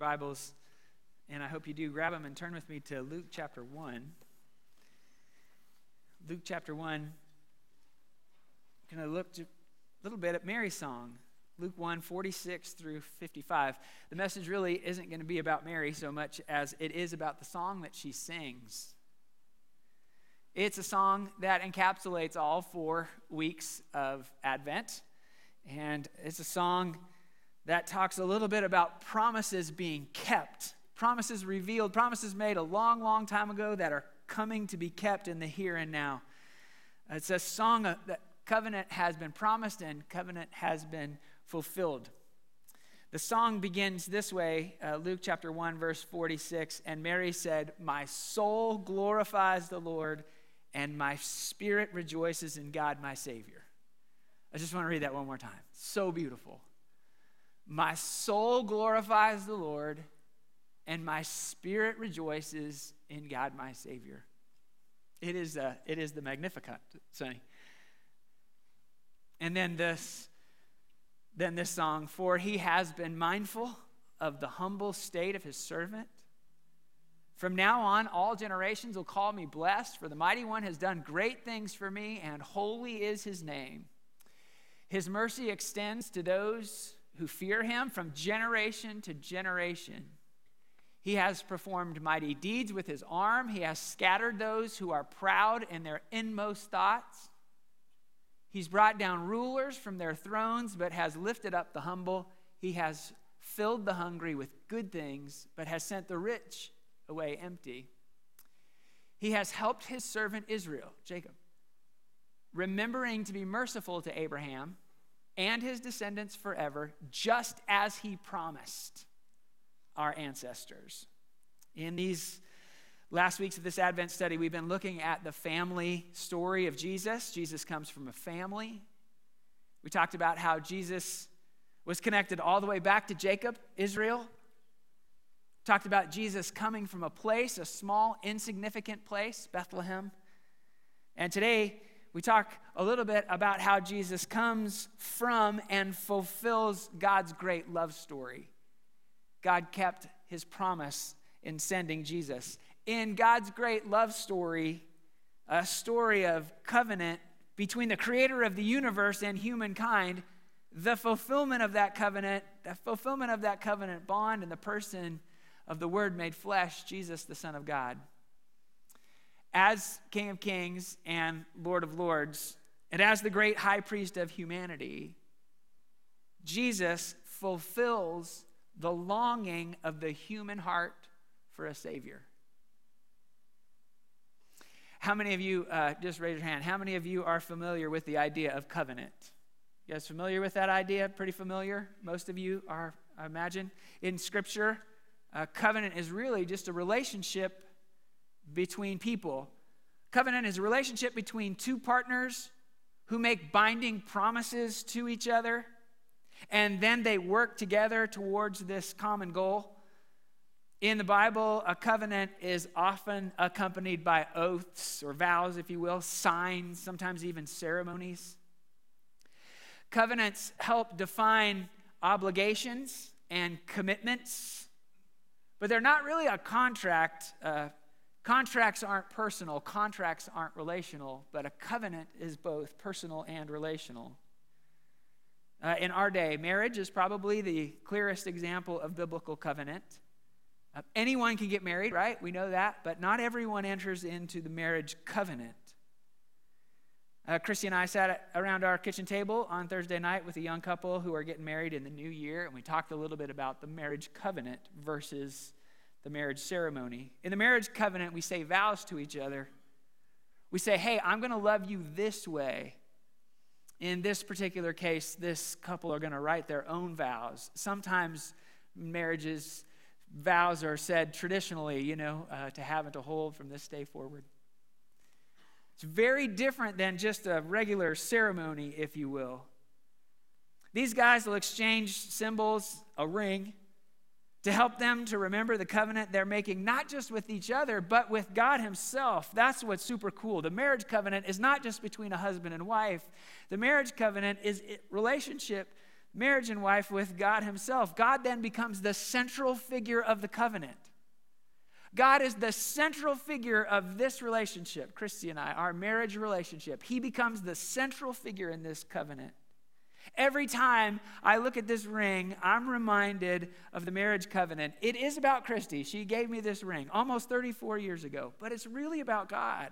Bibles, and I hope you do, grab them and turn with me to Luke chapter 1. Luke chapter 1. I'm going to look a little bit at Mary's song. Luke 1, 46 through 55. The message really isn't going to be about Mary so much as it is about the song that she sings. It's a song that encapsulates all four weeks of Advent. And it's a song that talks a little bit about promises being kept, promises revealed, promises made a long, long time ago that are coming to be kept in the here and now. It's a song that covenant has been promised and covenant has been fulfilled. The song begins this way uh, Luke chapter 1, verse 46. And Mary said, My soul glorifies the Lord, and my spirit rejoices in God, my Savior. I just want to read that one more time. So beautiful. My soul glorifies the Lord, and my spirit rejoices in God, my Savior. It is, uh, it is the Magnificat, Sonny. And then this, then this song, for he has been mindful of the humble state of his servant. From now on, all generations will call me blessed, for the mighty one has done great things for me, and holy is his name. His mercy extends to those who fear him from generation to generation. He has performed mighty deeds with his arm. He has scattered those who are proud in their inmost thoughts. He's brought down rulers from their thrones, but has lifted up the humble. He has filled the hungry with good things, but has sent the rich away empty. He has helped his servant Israel, Jacob, remembering to be merciful to Abraham and his descendants forever, just as he promised our ancestors. In these last weeks of this Advent study, we've been looking at the family story of Jesus. Jesus comes from a family. We talked about how Jesus was connected all the way back to Jacob, Israel. Talked about Jesus coming from a place, a small, insignificant place, Bethlehem. And today, we talk a little bit about how Jesus comes from and fulfills God's great love story. God kept his promise in sending Jesus. In God's great love story, a story of covenant between the creator of the universe and humankind, the fulfillment of that covenant, the fulfillment of that covenant bond in the person of the Word made flesh, Jesus, the Son of God. As King of Kings and Lord of Lords, and as the great high priest of humanity, Jesus fulfills the longing of the human heart for a Savior. How many of you, uh, just raise your hand, how many of you are familiar with the idea of covenant? You guys familiar with that idea? Pretty familiar? Most of you are, I imagine. In Scripture, a covenant is really just a relationship between people. Covenant is a relationship between two partners who make binding promises to each other and then they work together towards this common goal. In the Bible, a covenant is often accompanied by oaths or vows, if you will, signs, sometimes even ceremonies. Covenants help define obligations and commitments, but they're not really a contract. Uh, contracts aren't personal, contracts aren't relational, but a covenant is both personal and relational. Uh, in our day, marriage is probably the clearest example of biblical covenant. Uh, anyone can get married, right? We know that, but not everyone enters into the marriage covenant. Uh, Christy and I sat around our kitchen table on Thursday night with a young couple who are getting married in the new year, and we talked a little bit about the marriage covenant versus the marriage ceremony. In the marriage covenant, we say vows to each other. We say, hey, I'm going to love you this way in this particular case, this couple are going to write their own vows. Sometimes marriages, vows are said traditionally, you know, uh, to have and to hold from this day forward. It's very different than just a regular ceremony, if you will. These guys will exchange symbols, a ring, to help them to remember the covenant they're making, not just with each other, but with God Himself. That's what's super cool. The marriage covenant is not just between a husband and wife, the marriage covenant is relationship marriage and wife with God Himself. God then becomes the central figure of the covenant. God is the central figure of this relationship, Christy and I, our marriage relationship. He becomes the central figure in this covenant. Every time I look at this ring, I'm reminded of the marriage covenant. It is about Christy. She gave me this ring almost 34 years ago, but it's really about God.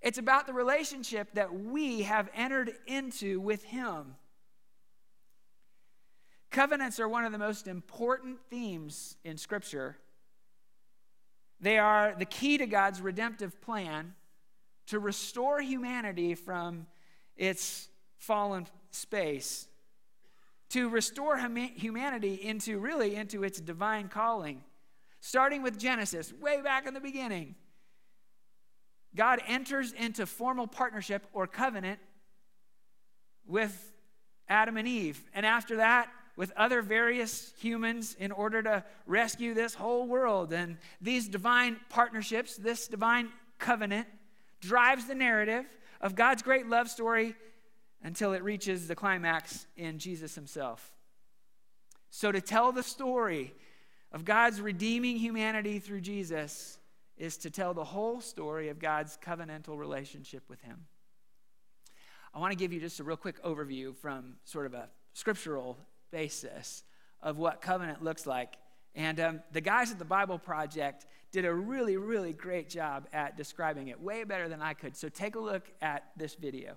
It's about the relationship that we have entered into with Him. Covenants are one of the most important themes in Scripture. They are the key to God's redemptive plan to restore humanity from its fallen space, to restore humanity into really into its divine calling. Starting with Genesis, way back in the beginning, God enters into formal partnership or covenant with Adam and Eve. And after that, with other various humans in order to rescue this whole world. And these divine partnerships, this divine covenant, drives the narrative of God's great love story until it reaches the climax in Jesus himself. So, to tell the story of God's redeeming humanity through Jesus is to tell the whole story of God's covenantal relationship with him. I want to give you just a real quick overview from sort of a scriptural basis of what covenant looks like. And um, the guys at the Bible Project did a really, really great job at describing it, way better than I could. So take a look at this video.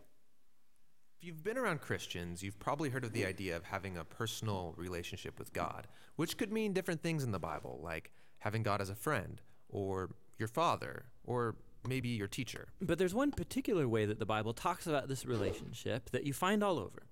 If you've been around Christians, you've probably heard of the idea of having a personal relationship with God, which could mean different things in the Bible, like having God as a friend, or your father, or maybe your teacher. But there's one particular way that the Bible talks about this relationship that you find all over.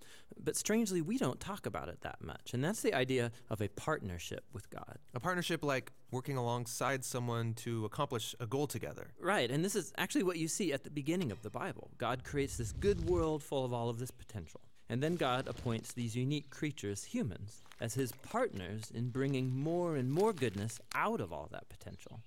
But strangely, we don't talk about it that much. And that's the idea of a partnership with God. A partnership like working alongside someone to accomplish a goal together. Right. And this is actually what you see at the beginning of the Bible. God creates this good world full of all of this potential. And then God appoints these unique creatures, humans, as his partners in bringing more and more goodness out of all that potential.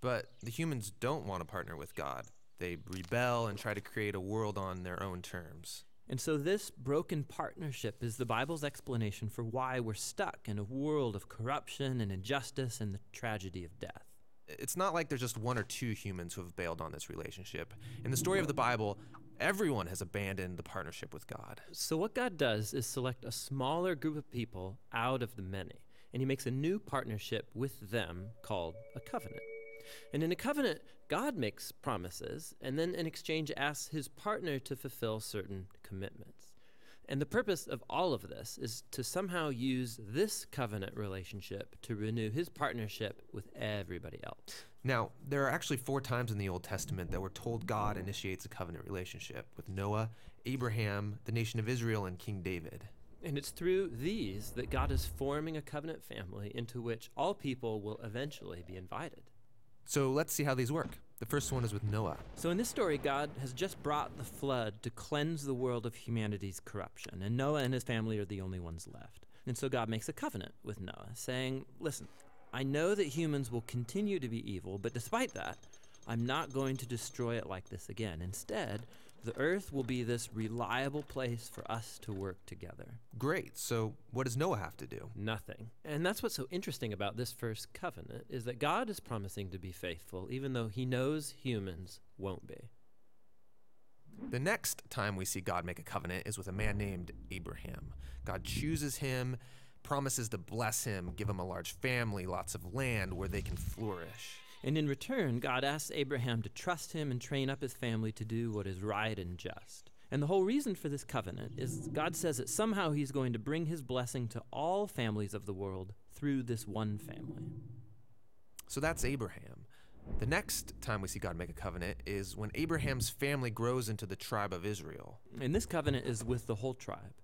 But the humans don't want to partner with God. They rebel and try to create a world on their own terms. And so, this broken partnership is the Bible's explanation for why we're stuck in a world of corruption and injustice and the tragedy of death. It's not like there's just one or two humans who have bailed on this relationship. In the story of the Bible, everyone has abandoned the partnership with God. So, what God does is select a smaller group of people out of the many, and He makes a new partnership with them called a covenant. And in a covenant, God makes promises and then in exchange asks his partner to fulfill certain commitments. And the purpose of all of this is to somehow use this covenant relationship to renew his partnership with everybody else. Now, there are actually four times in the Old Testament that we're told God initiates a covenant relationship with Noah, Abraham, the nation of Israel, and King David. And it's through these that God is forming a covenant family into which all people will eventually be invited. So let's see how these work. The first one is with Noah. So, in this story, God has just brought the flood to cleanse the world of humanity's corruption, and Noah and his family are the only ones left. And so, God makes a covenant with Noah, saying, Listen, I know that humans will continue to be evil, but despite that, I'm not going to destroy it like this again. Instead, the earth will be this reliable place for us to work together. Great. So, what does Noah have to do? Nothing. And that's what's so interesting about this first covenant is that God is promising to be faithful even though he knows humans won't be. The next time we see God make a covenant is with a man named Abraham. God chooses him, promises to bless him, give him a large family, lots of land where they can flourish. And in return, God asks Abraham to trust him and train up his family to do what is right and just. And the whole reason for this covenant is God says that somehow he's going to bring his blessing to all families of the world through this one family. So that's Abraham. The next time we see God make a covenant is when Abraham's family grows into the tribe of Israel. And this covenant is with the whole tribe.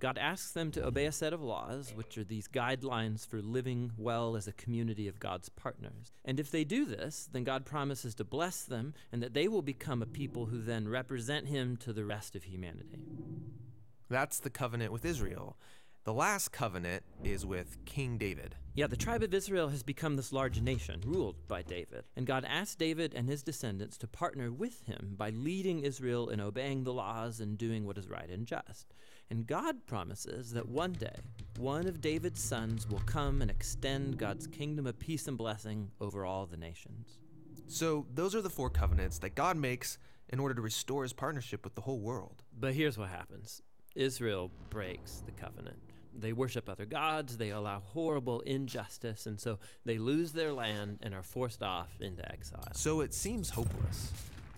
God asks them to obey a set of laws, which are these guidelines for living well as a community of God's partners. And if they do this, then God promises to bless them and that they will become a people who then represent Him to the rest of humanity. That's the covenant with Israel. The last covenant is with King David. Yeah, the tribe of Israel has become this large nation ruled by David. And God asked David and his descendants to partner with him by leading Israel in obeying the laws and doing what is right and just. And God promises that one day, one of David's sons will come and extend God's kingdom of peace and blessing over all the nations. So, those are the four covenants that God makes in order to restore his partnership with the whole world. But here's what happens Israel breaks the covenant. They worship other gods, they allow horrible injustice, and so they lose their land and are forced off into exile. So it seems hopeless.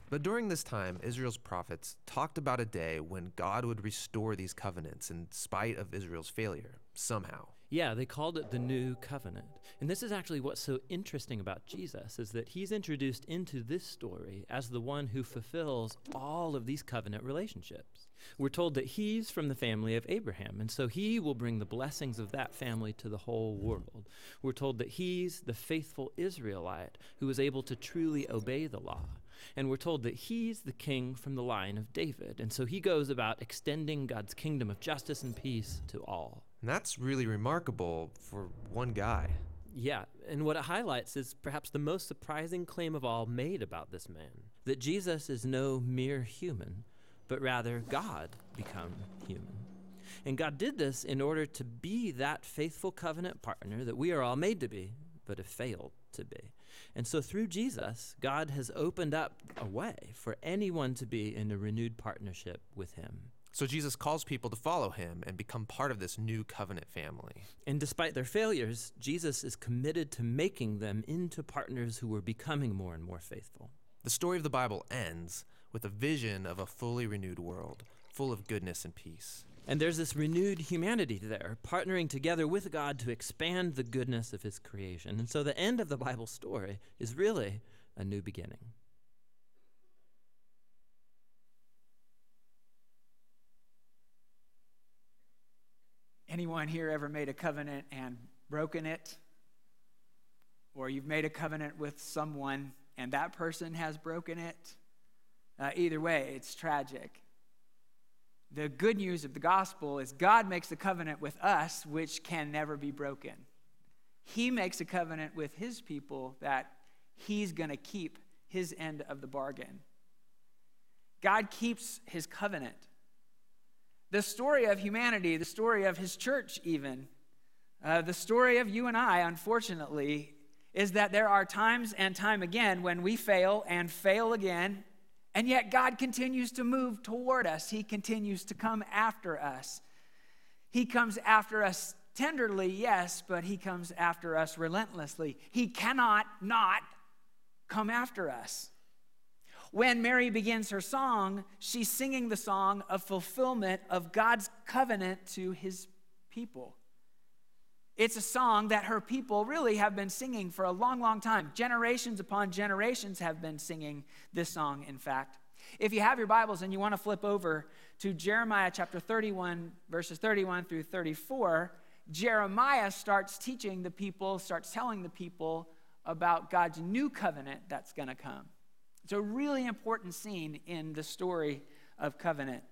But during this time, Israel's prophets talked about a day when God would restore these covenants in spite of Israel's failure, somehow. Yeah, they called it the new covenant. And this is actually what's so interesting about Jesus is that he's introduced into this story as the one who fulfills all of these covenant relationships. We're told that he's from the family of Abraham, and so he will bring the blessings of that family to the whole world. We're told that he's the faithful Israelite who is able to truly obey the law. And we're told that he's the king from the line of David, and so he goes about extending God's kingdom of justice and peace to all. And that's really remarkable for one guy. Yeah, and what it highlights is perhaps the most surprising claim of all made about this man that Jesus is no mere human, but rather God become human. And God did this in order to be that faithful covenant partner that we are all made to be, but have failed to be. And so through Jesus, God has opened up a way for anyone to be in a renewed partnership with Him. So Jesus calls people to follow him and become part of this new covenant family. And despite their failures, Jesus is committed to making them into partners who are becoming more and more faithful. The story of the Bible ends with a vision of a fully renewed world, full of goodness and peace. And there's this renewed humanity there, partnering together with God to expand the goodness of his creation. And so the end of the Bible story is really a new beginning. Anyone here ever made a covenant and broken it? Or you've made a covenant with someone and that person has broken it? Uh, either way, it's tragic. The good news of the gospel is God makes a covenant with us which can never be broken. He makes a covenant with his people that he's going to keep his end of the bargain. God keeps his covenant. The story of humanity, the story of his church, even, uh, the story of you and I, unfortunately, is that there are times and time again when we fail and fail again, and yet God continues to move toward us. He continues to come after us. He comes after us tenderly, yes, but He comes after us relentlessly. He cannot not come after us. When Mary begins her song, she's singing the song of fulfillment of God's covenant to his people. It's a song that her people really have been singing for a long, long time. Generations upon generations have been singing this song, in fact. If you have your Bibles and you want to flip over to Jeremiah chapter 31, verses 31 through 34, Jeremiah starts teaching the people, starts telling the people about God's new covenant that's going to come. It's a really important scene in the story of covenant.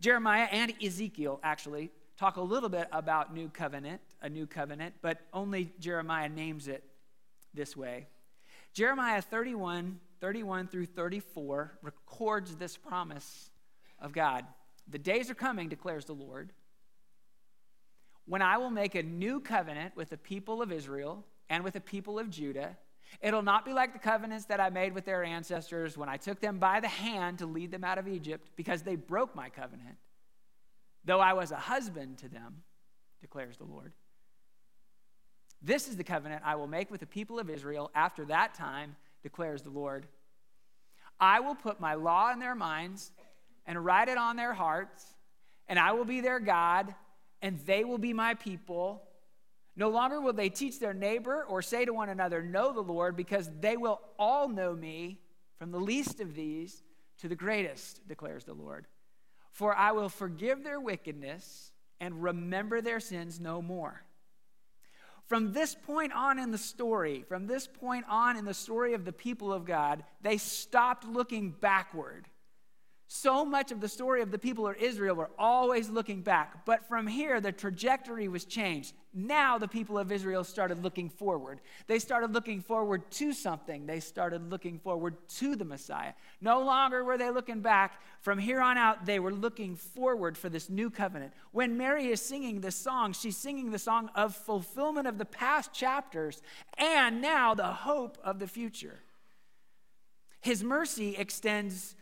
Jeremiah and Ezekiel actually talk a little bit about new covenant, a new covenant, but only Jeremiah names it this way. Jeremiah 31, 31 through 34 records this promise of God. The days are coming, declares the Lord, when I will make a new covenant with the people of Israel and with the people of Judah It'll not be like the covenants that I made with their ancestors when I took them by the hand to lead them out of Egypt, because they broke my covenant, though I was a husband to them, declares the Lord. This is the covenant I will make with the people of Israel after that time, declares the Lord. I will put my law in their minds and write it on their hearts, and I will be their God, and they will be my people no longer will they teach their neighbor or say to one another, Know the Lord, because they will all know me, from the least of these to the greatest, declares the Lord. For I will forgive their wickedness and remember their sins no more. From this point on in the story, from this point on in the story of the people of God, they stopped looking backward So much of the story of the people of Israel were always looking back. But from here, the trajectory was changed. Now the people of Israel started looking forward. They started looking forward to something. They started looking forward to the Messiah. No longer were they looking back. From here on out, they were looking forward for this new covenant. When Mary is singing this song, she's singing the song of fulfillment of the past chapters and now the hope of the future. His mercy extends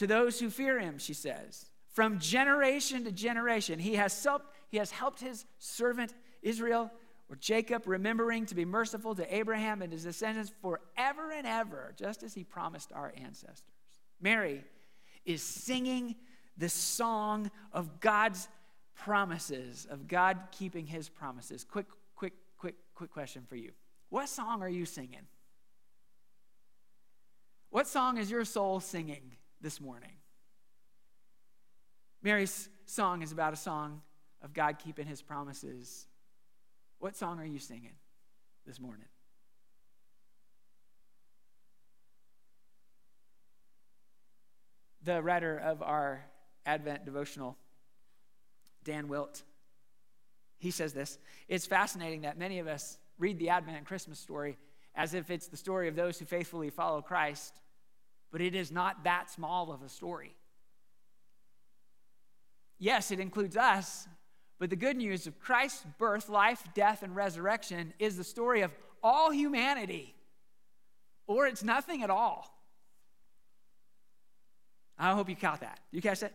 to those who fear him, she says. From generation to generation, he has helped, he has helped his servant Israel or Jacob, remembering to be merciful to Abraham and his descendants forever and ever, just as he promised our ancestors. Mary is singing the song of God's promises, of God keeping his promises. Quick, quick, quick, quick question for you. What song are you singing? What song is your soul singing? This morning. Mary's song is about a song of God keeping his promises. What song are you singing this morning? The writer of our Advent devotional, Dan Wilt, he says this It's fascinating that many of us read the Advent and Christmas story as if it's the story of those who faithfully follow Christ but it is not that small of a story. Yes, it includes us, but the good news of Christ's birth, life, death, and resurrection is the story of all humanity, or it's nothing at all. I hope you caught that. You catch that?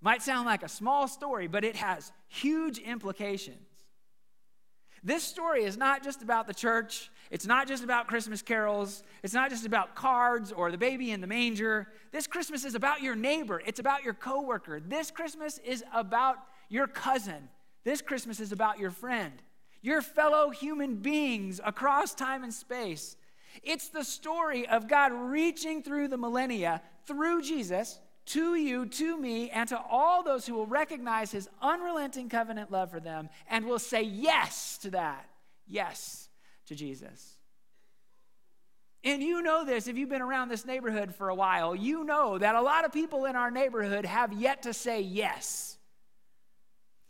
Might sound like a small story, but it has huge implications. This story is not just about the church. It's not just about Christmas carols. It's not just about cards or the baby in the manger. This Christmas is about your neighbor. It's about your coworker. This Christmas is about your cousin. This Christmas is about your friend, your fellow human beings across time and space. It's the story of God reaching through the millennia through Jesus to you, to me, and to all those who will recognize his unrelenting covenant love for them and will say yes to that. Yes to Jesus. And you know this if you've been around this neighborhood for a while, you know that a lot of people in our neighborhood have yet to say yes.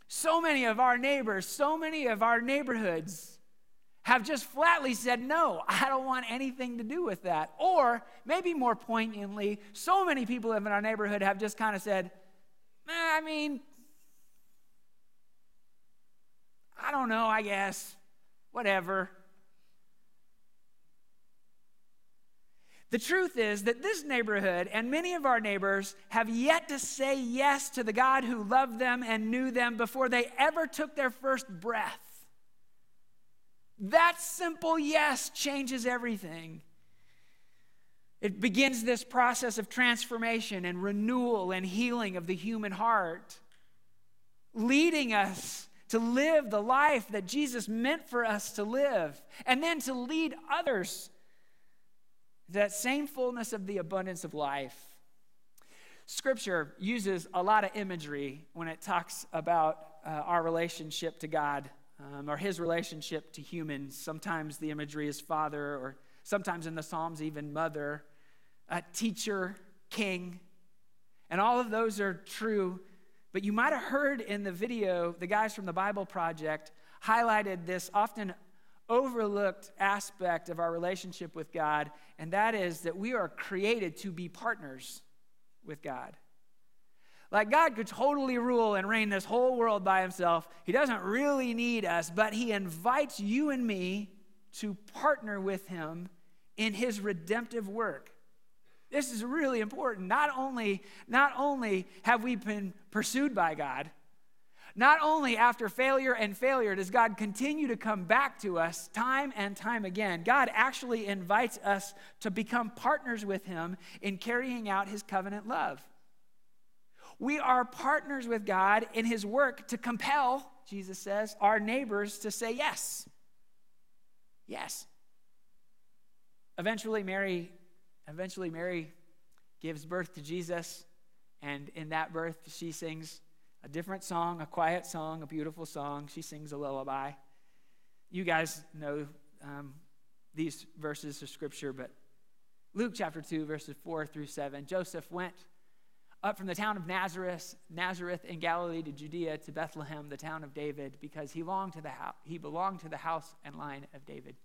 So many of our neighbors, so many of our neighborhoods have just flatly said, No, I don't want anything to do with that. Or maybe more poignantly, so many people in our neighborhood have just kind of said, I mean, I don't know, I guess, whatever. The truth is that this neighborhood and many of our neighbors have yet to say yes to the God who loved them and knew them before they ever took their first breath. That simple yes changes everything. It begins this process of transformation and renewal and healing of the human heart, leading us to live the life that Jesus meant for us to live, and then to lead others to that same fullness of the abundance of life. Scripture uses a lot of imagery when it talks about uh, our relationship to God um, or his relationship to humans. Sometimes the imagery is father, or sometimes in the Psalms, even mother, teacher, king. And all of those are true. But you might have heard in the video, the guys from the Bible Project highlighted this often overlooked aspect of our relationship with God, and that is that we are created to be partners with God. Like God could totally rule and reign this whole world by himself. He doesn't really need us, but he invites you and me to partner with him in his redemptive work. This is really important. Not only, not only have we been pursued by God, not only after failure and failure does God continue to come back to us time and time again, God actually invites us to become partners with Him in carrying out His covenant love. We are partners with God in his work to compel, Jesus says, our neighbors to say yes. Yes. Eventually Mary eventually Mary gives birth to Jesus and in that birth she sings a different song, a quiet song, a beautiful song. She sings a lullaby. You guys know um, these verses of scripture, but Luke chapter 2, verses 4 through 7. Joseph went up from the town of Nazareth, Nazareth in Galilee to Judea to Bethlehem, the town of David, because he belonged to the house, he belonged to the house and line of David.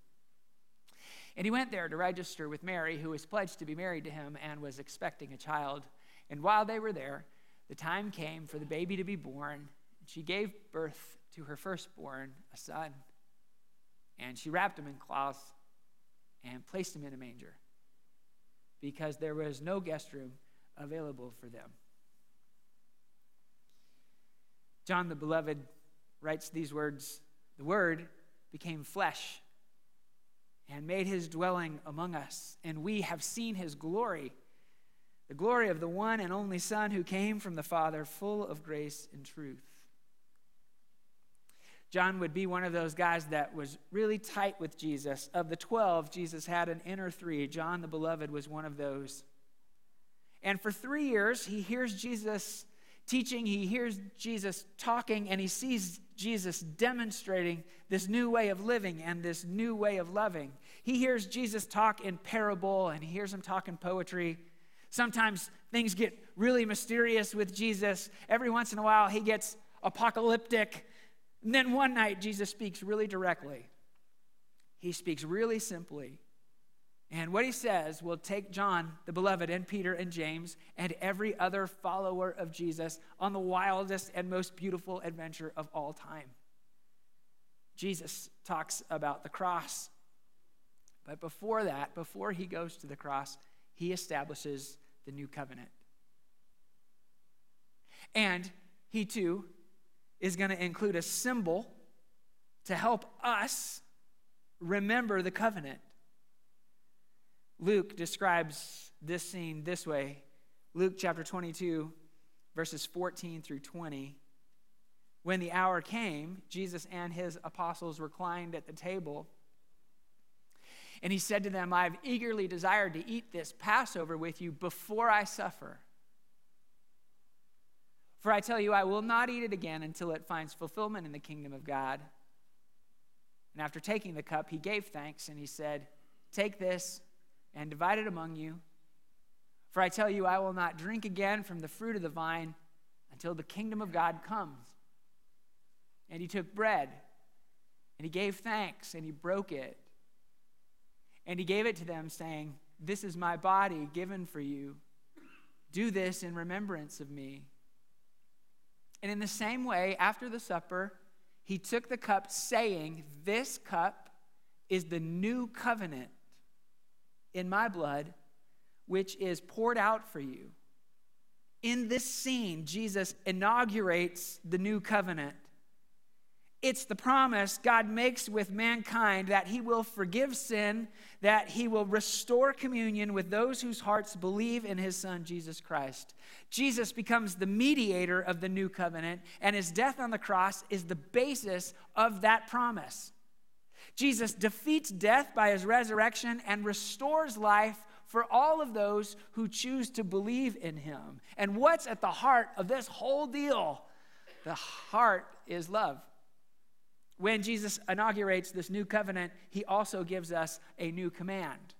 And he went there to register with Mary, who was pledged to be married to him and was expecting a child. And while they were there, the time came for the baby to be born. She gave birth to her firstborn, a son. And she wrapped him in cloths and placed him in a manger because there was no guest room available for them. John the Beloved writes these words The Word became flesh and made his dwelling among us, and we have seen his glory, the glory of the one and only Son who came from the Father, full of grace and truth. John would be one of those guys that was really tight with Jesus. Of the 12, Jesus had an inner three. John the Beloved was one of those. And for three years, he hears Jesus teaching, he hears Jesus talking, and he sees Jesus demonstrating this new way of living and this new way of loving. He hears Jesus talk in parable and he hears him talk in poetry. Sometimes things get really mysterious with Jesus. Every once in a while, he gets apocalyptic and then one night, Jesus speaks really directly. He speaks really simply. And what he says will take John, the beloved, and Peter and James, and every other follower of Jesus on the wildest and most beautiful adventure of all time. Jesus talks about the cross. But before that, before he goes to the cross, he establishes the new covenant. And he too is going to include a symbol to help us remember the covenant. Luke describes this scene this way Luke chapter 22, verses 14 through 20. When the hour came, Jesus and his apostles reclined at the table. And he said to them, I have eagerly desired to eat this Passover with you before I suffer. For I tell you, I will not eat it again until it finds fulfillment in the kingdom of God. And after taking the cup, he gave thanks and he said, Take this and divide it among you. For I tell you, I will not drink again from the fruit of the vine until the kingdom of God comes. And he took bread and he gave thanks and he broke it. And he gave it to them, saying, This is my body given for you. Do this in remembrance of me. And in the same way, after the supper, he took the cup, saying, This cup is the new covenant in my blood, which is poured out for you. In this scene, Jesus inaugurates the new covenant. It's the promise God makes with mankind that He will forgive sin, that He will restore communion with those whose hearts believe in His Son, Jesus Christ. Jesus becomes the mediator of the new covenant, and His death on the cross is the basis of that promise. Jesus defeats death by His resurrection and restores life for all of those who choose to believe in Him. And what's at the heart of this whole deal? The heart is love. When Jesus inaugurates this new covenant, he also gives us a new command.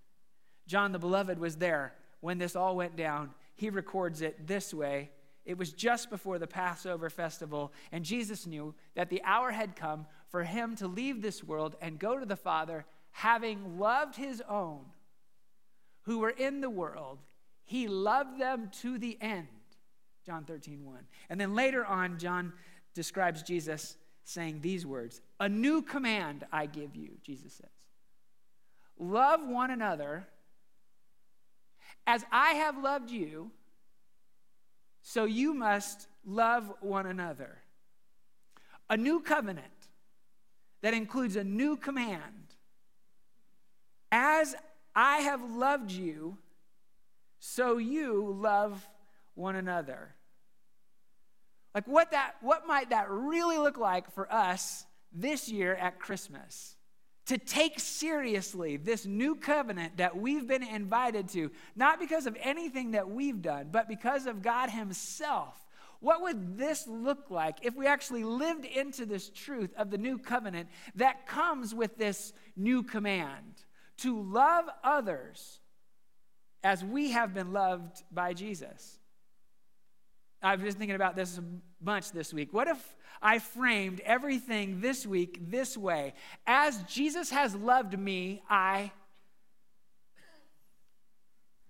John the Beloved was there when this all went down. He records it this way It was just before the Passover festival, and Jesus knew that the hour had come for him to leave this world and go to the Father, having loved his own who were in the world. He loved them to the end. John 13, 1. And then later on, John describes Jesus saying these words A new command I give you, Jesus says. Love one another as I have loved you, so you must love one another. A new covenant that includes a new command. As I have loved you, so you love one another. Like what that what might that really look like for us this year at Christmas? To take seriously this new covenant that we've been invited to, not because of anything that we've done, but because of God Himself. What would this look like if we actually lived into this truth of the new covenant that comes with this new command to love others as we have been loved by Jesus? I've been thinking about this a bunch this week. What if I framed everything this week this way? As Jesus has loved me, I.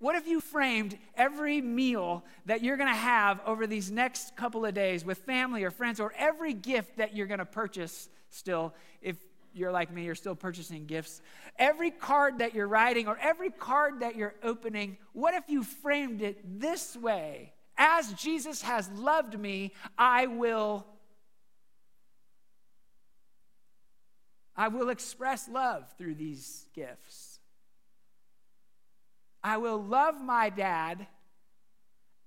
What if you framed every meal that you're going to have over these next couple of days with family or friends, or every gift that you're going to purchase still, if you're like me, you're still purchasing gifts, every card that you're writing or every card that you're opening, what if you framed it this way? As Jesus has loved me, I will I will express love through these gifts. I will love my dad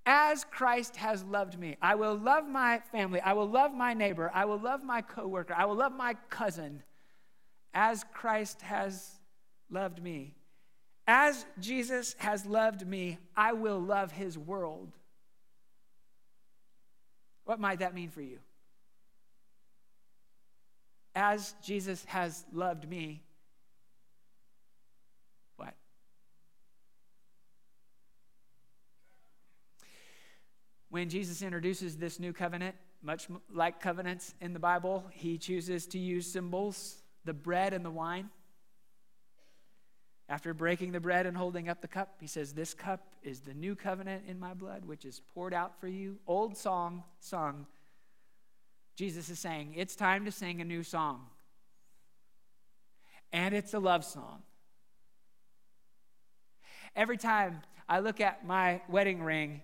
as Christ has loved me. I will love my family. I will love my neighbor. I will love my coworker. I will love my cousin as Christ has loved me. As Jesus has loved me, I will love his world. What might that mean for you? As Jesus has loved me, When Jesus introduces this new covenant, much like covenants in the Bible, he chooses to use symbols, the bread and the wine. After breaking the bread and holding up the cup, he says, This cup is the new covenant in my blood, which is poured out for you. Old song sung. Jesus is saying, It's time to sing a new song. And it's a love song. Every time I look at my wedding ring,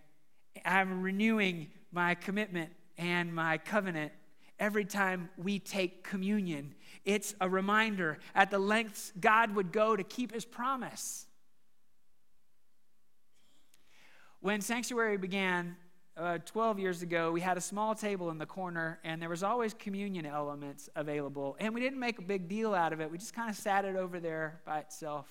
I'm renewing my commitment and my covenant every time we take communion. It's a reminder at the lengths God would go to keep his promise. When Sanctuary began uh, 12 years ago, we had a small table in the corner, and there was always communion elements available. And we didn't make a big deal out of it, we just kind of sat it over there by itself.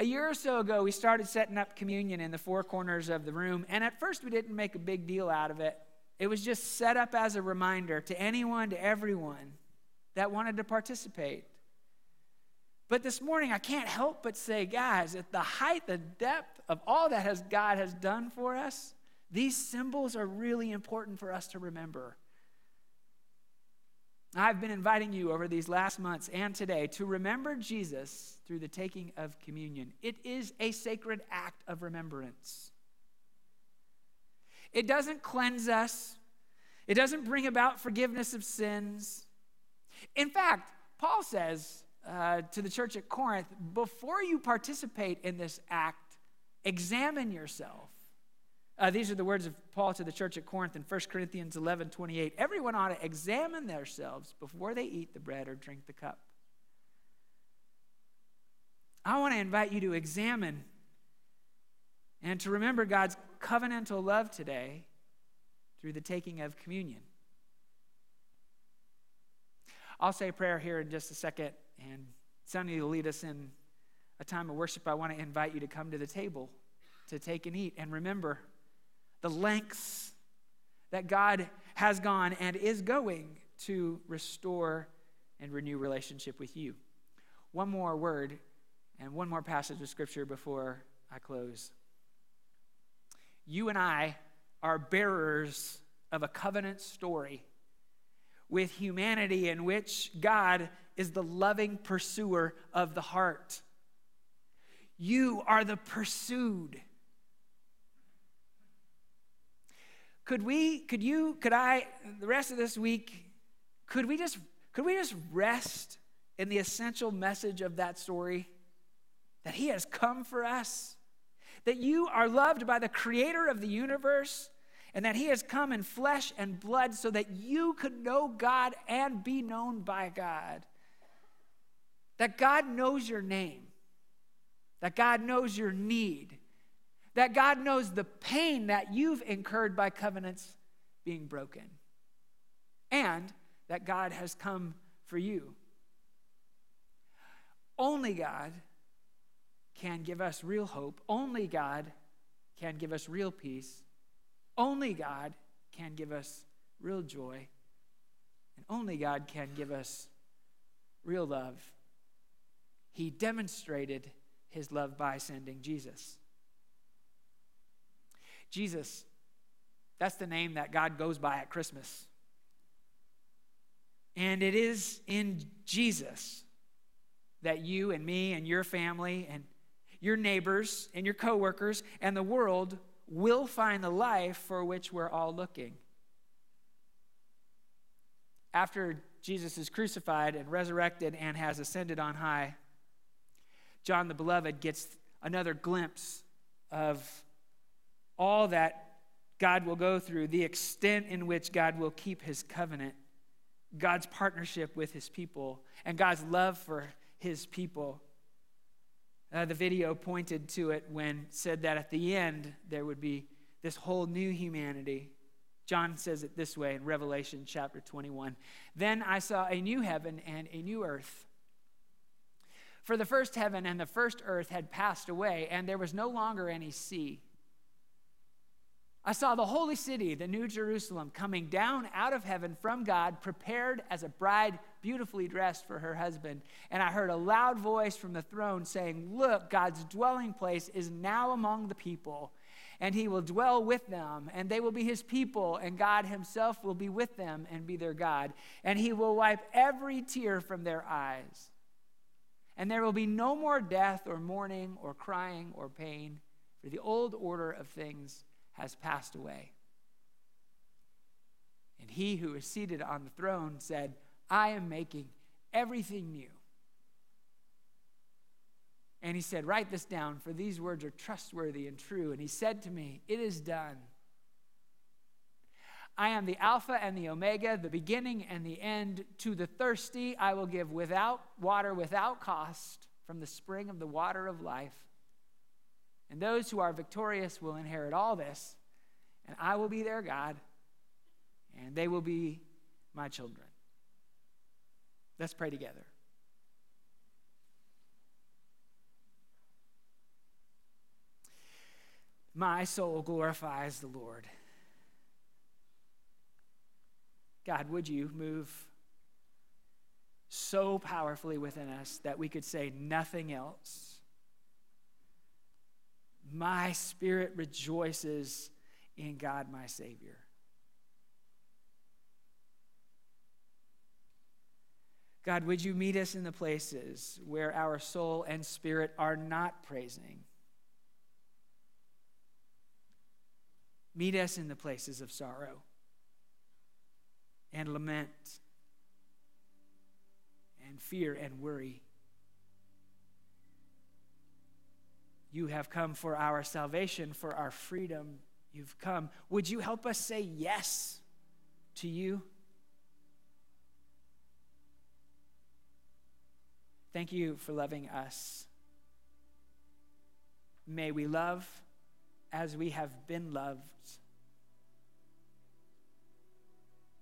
A year or so ago, we started setting up communion in the four corners of the room, and at first we didn't make a big deal out of it. It was just set up as a reminder to anyone, to everyone that wanted to participate. But this morning, I can't help but say, guys, at the height, the depth of all that has God has done for us, these symbols are really important for us to remember. I've been inviting you over these last months and today to remember Jesus through the taking of communion. It is a sacred act of remembrance. It doesn't cleanse us, it doesn't bring about forgiveness of sins. In fact, Paul says uh, to the church at Corinth before you participate in this act, examine yourself. Uh, these are the words of Paul to the church at Corinth in 1 Corinthians 11 28. Everyone ought to examine themselves before they eat the bread or drink the cup. I want to invite you to examine and to remember God's covenantal love today through the taking of communion. I'll say a prayer here in just a second, and Sonny will lead us in a time of worship. I want to invite you to come to the table to take and eat and remember the lengths that God has gone and is going to restore and renew relationship with you. One more word and one more passage of scripture before I close you and I are bearers of a covenant story with humanity in which God is the loving pursuer of the heart. You are the pursued. Could we, could you, could I, the rest of this week, could we just, could we just rest in the essential message of that story? That He has come for us that you are loved by the creator of the universe and that he has come in flesh and blood so that you could know God and be known by God. That God knows your name, that God knows your need, that God knows the pain that you've incurred by covenants being broken, and that God has come for you. Only God can give us real hope. Only God can give us real peace. Only God can give us real joy. And only God can give us real love. He demonstrated his love by sending Jesus. Jesus That's the name that God goes by at Christmas. And it is in Jesus that you and me and your family and your neighbors and your coworkers and the world will find the life for which we're all looking. After Jesus is crucified and resurrected and has ascended on high, John the Beloved gets another glimpse of all that God will go through, the extent in which God will keep his covenant, God's partnership with his people, and God's love for his people. Uh, the video pointed to it when said that at the end there would be this whole new humanity. John says it this way in Revelation chapter 21. Then I saw a new heaven and a new earth. For the first heaven and the first earth had passed away, and there was no longer any sea. I saw the holy city, the New Jerusalem, coming down out of heaven from God, prepared as a bride beautifully dressed for her husband. And I heard a loud voice from the throne saying, Look, God's dwelling place is now among the people, and he will dwell with them, and they will be his people, and God himself will be with them and be their God. And he will wipe every tear from their eyes. And there will be no more death, or mourning, or crying, or pain, for the old order of things has passed away. And he who is seated on the throne said, I am making everything new. And he said, Write this down, for these words are trustworthy and true. And he said to me, It is done. I am the Alpha and the Omega, the beginning and the end. To the thirsty, I will give without water without cost from the spring of the water of life. And those who are victorious will inherit all this, and I will be their God, and they will be my children. Let's pray together. My soul glorifies the Lord. God, would you move so powerfully within us that we could say nothing else? My spirit rejoices in God, my Savior. God, would you meet us in the places where our soul and spirit are not praising? Meet us in the places of sorrow and lament and fear and worry. You have come for our salvation, for our freedom. You've come. Would you help us say yes to you? Thank you for loving us. May we love as we have been loved.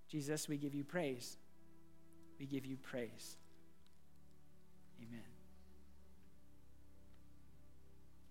Jesus, we give you praise. We give you praise.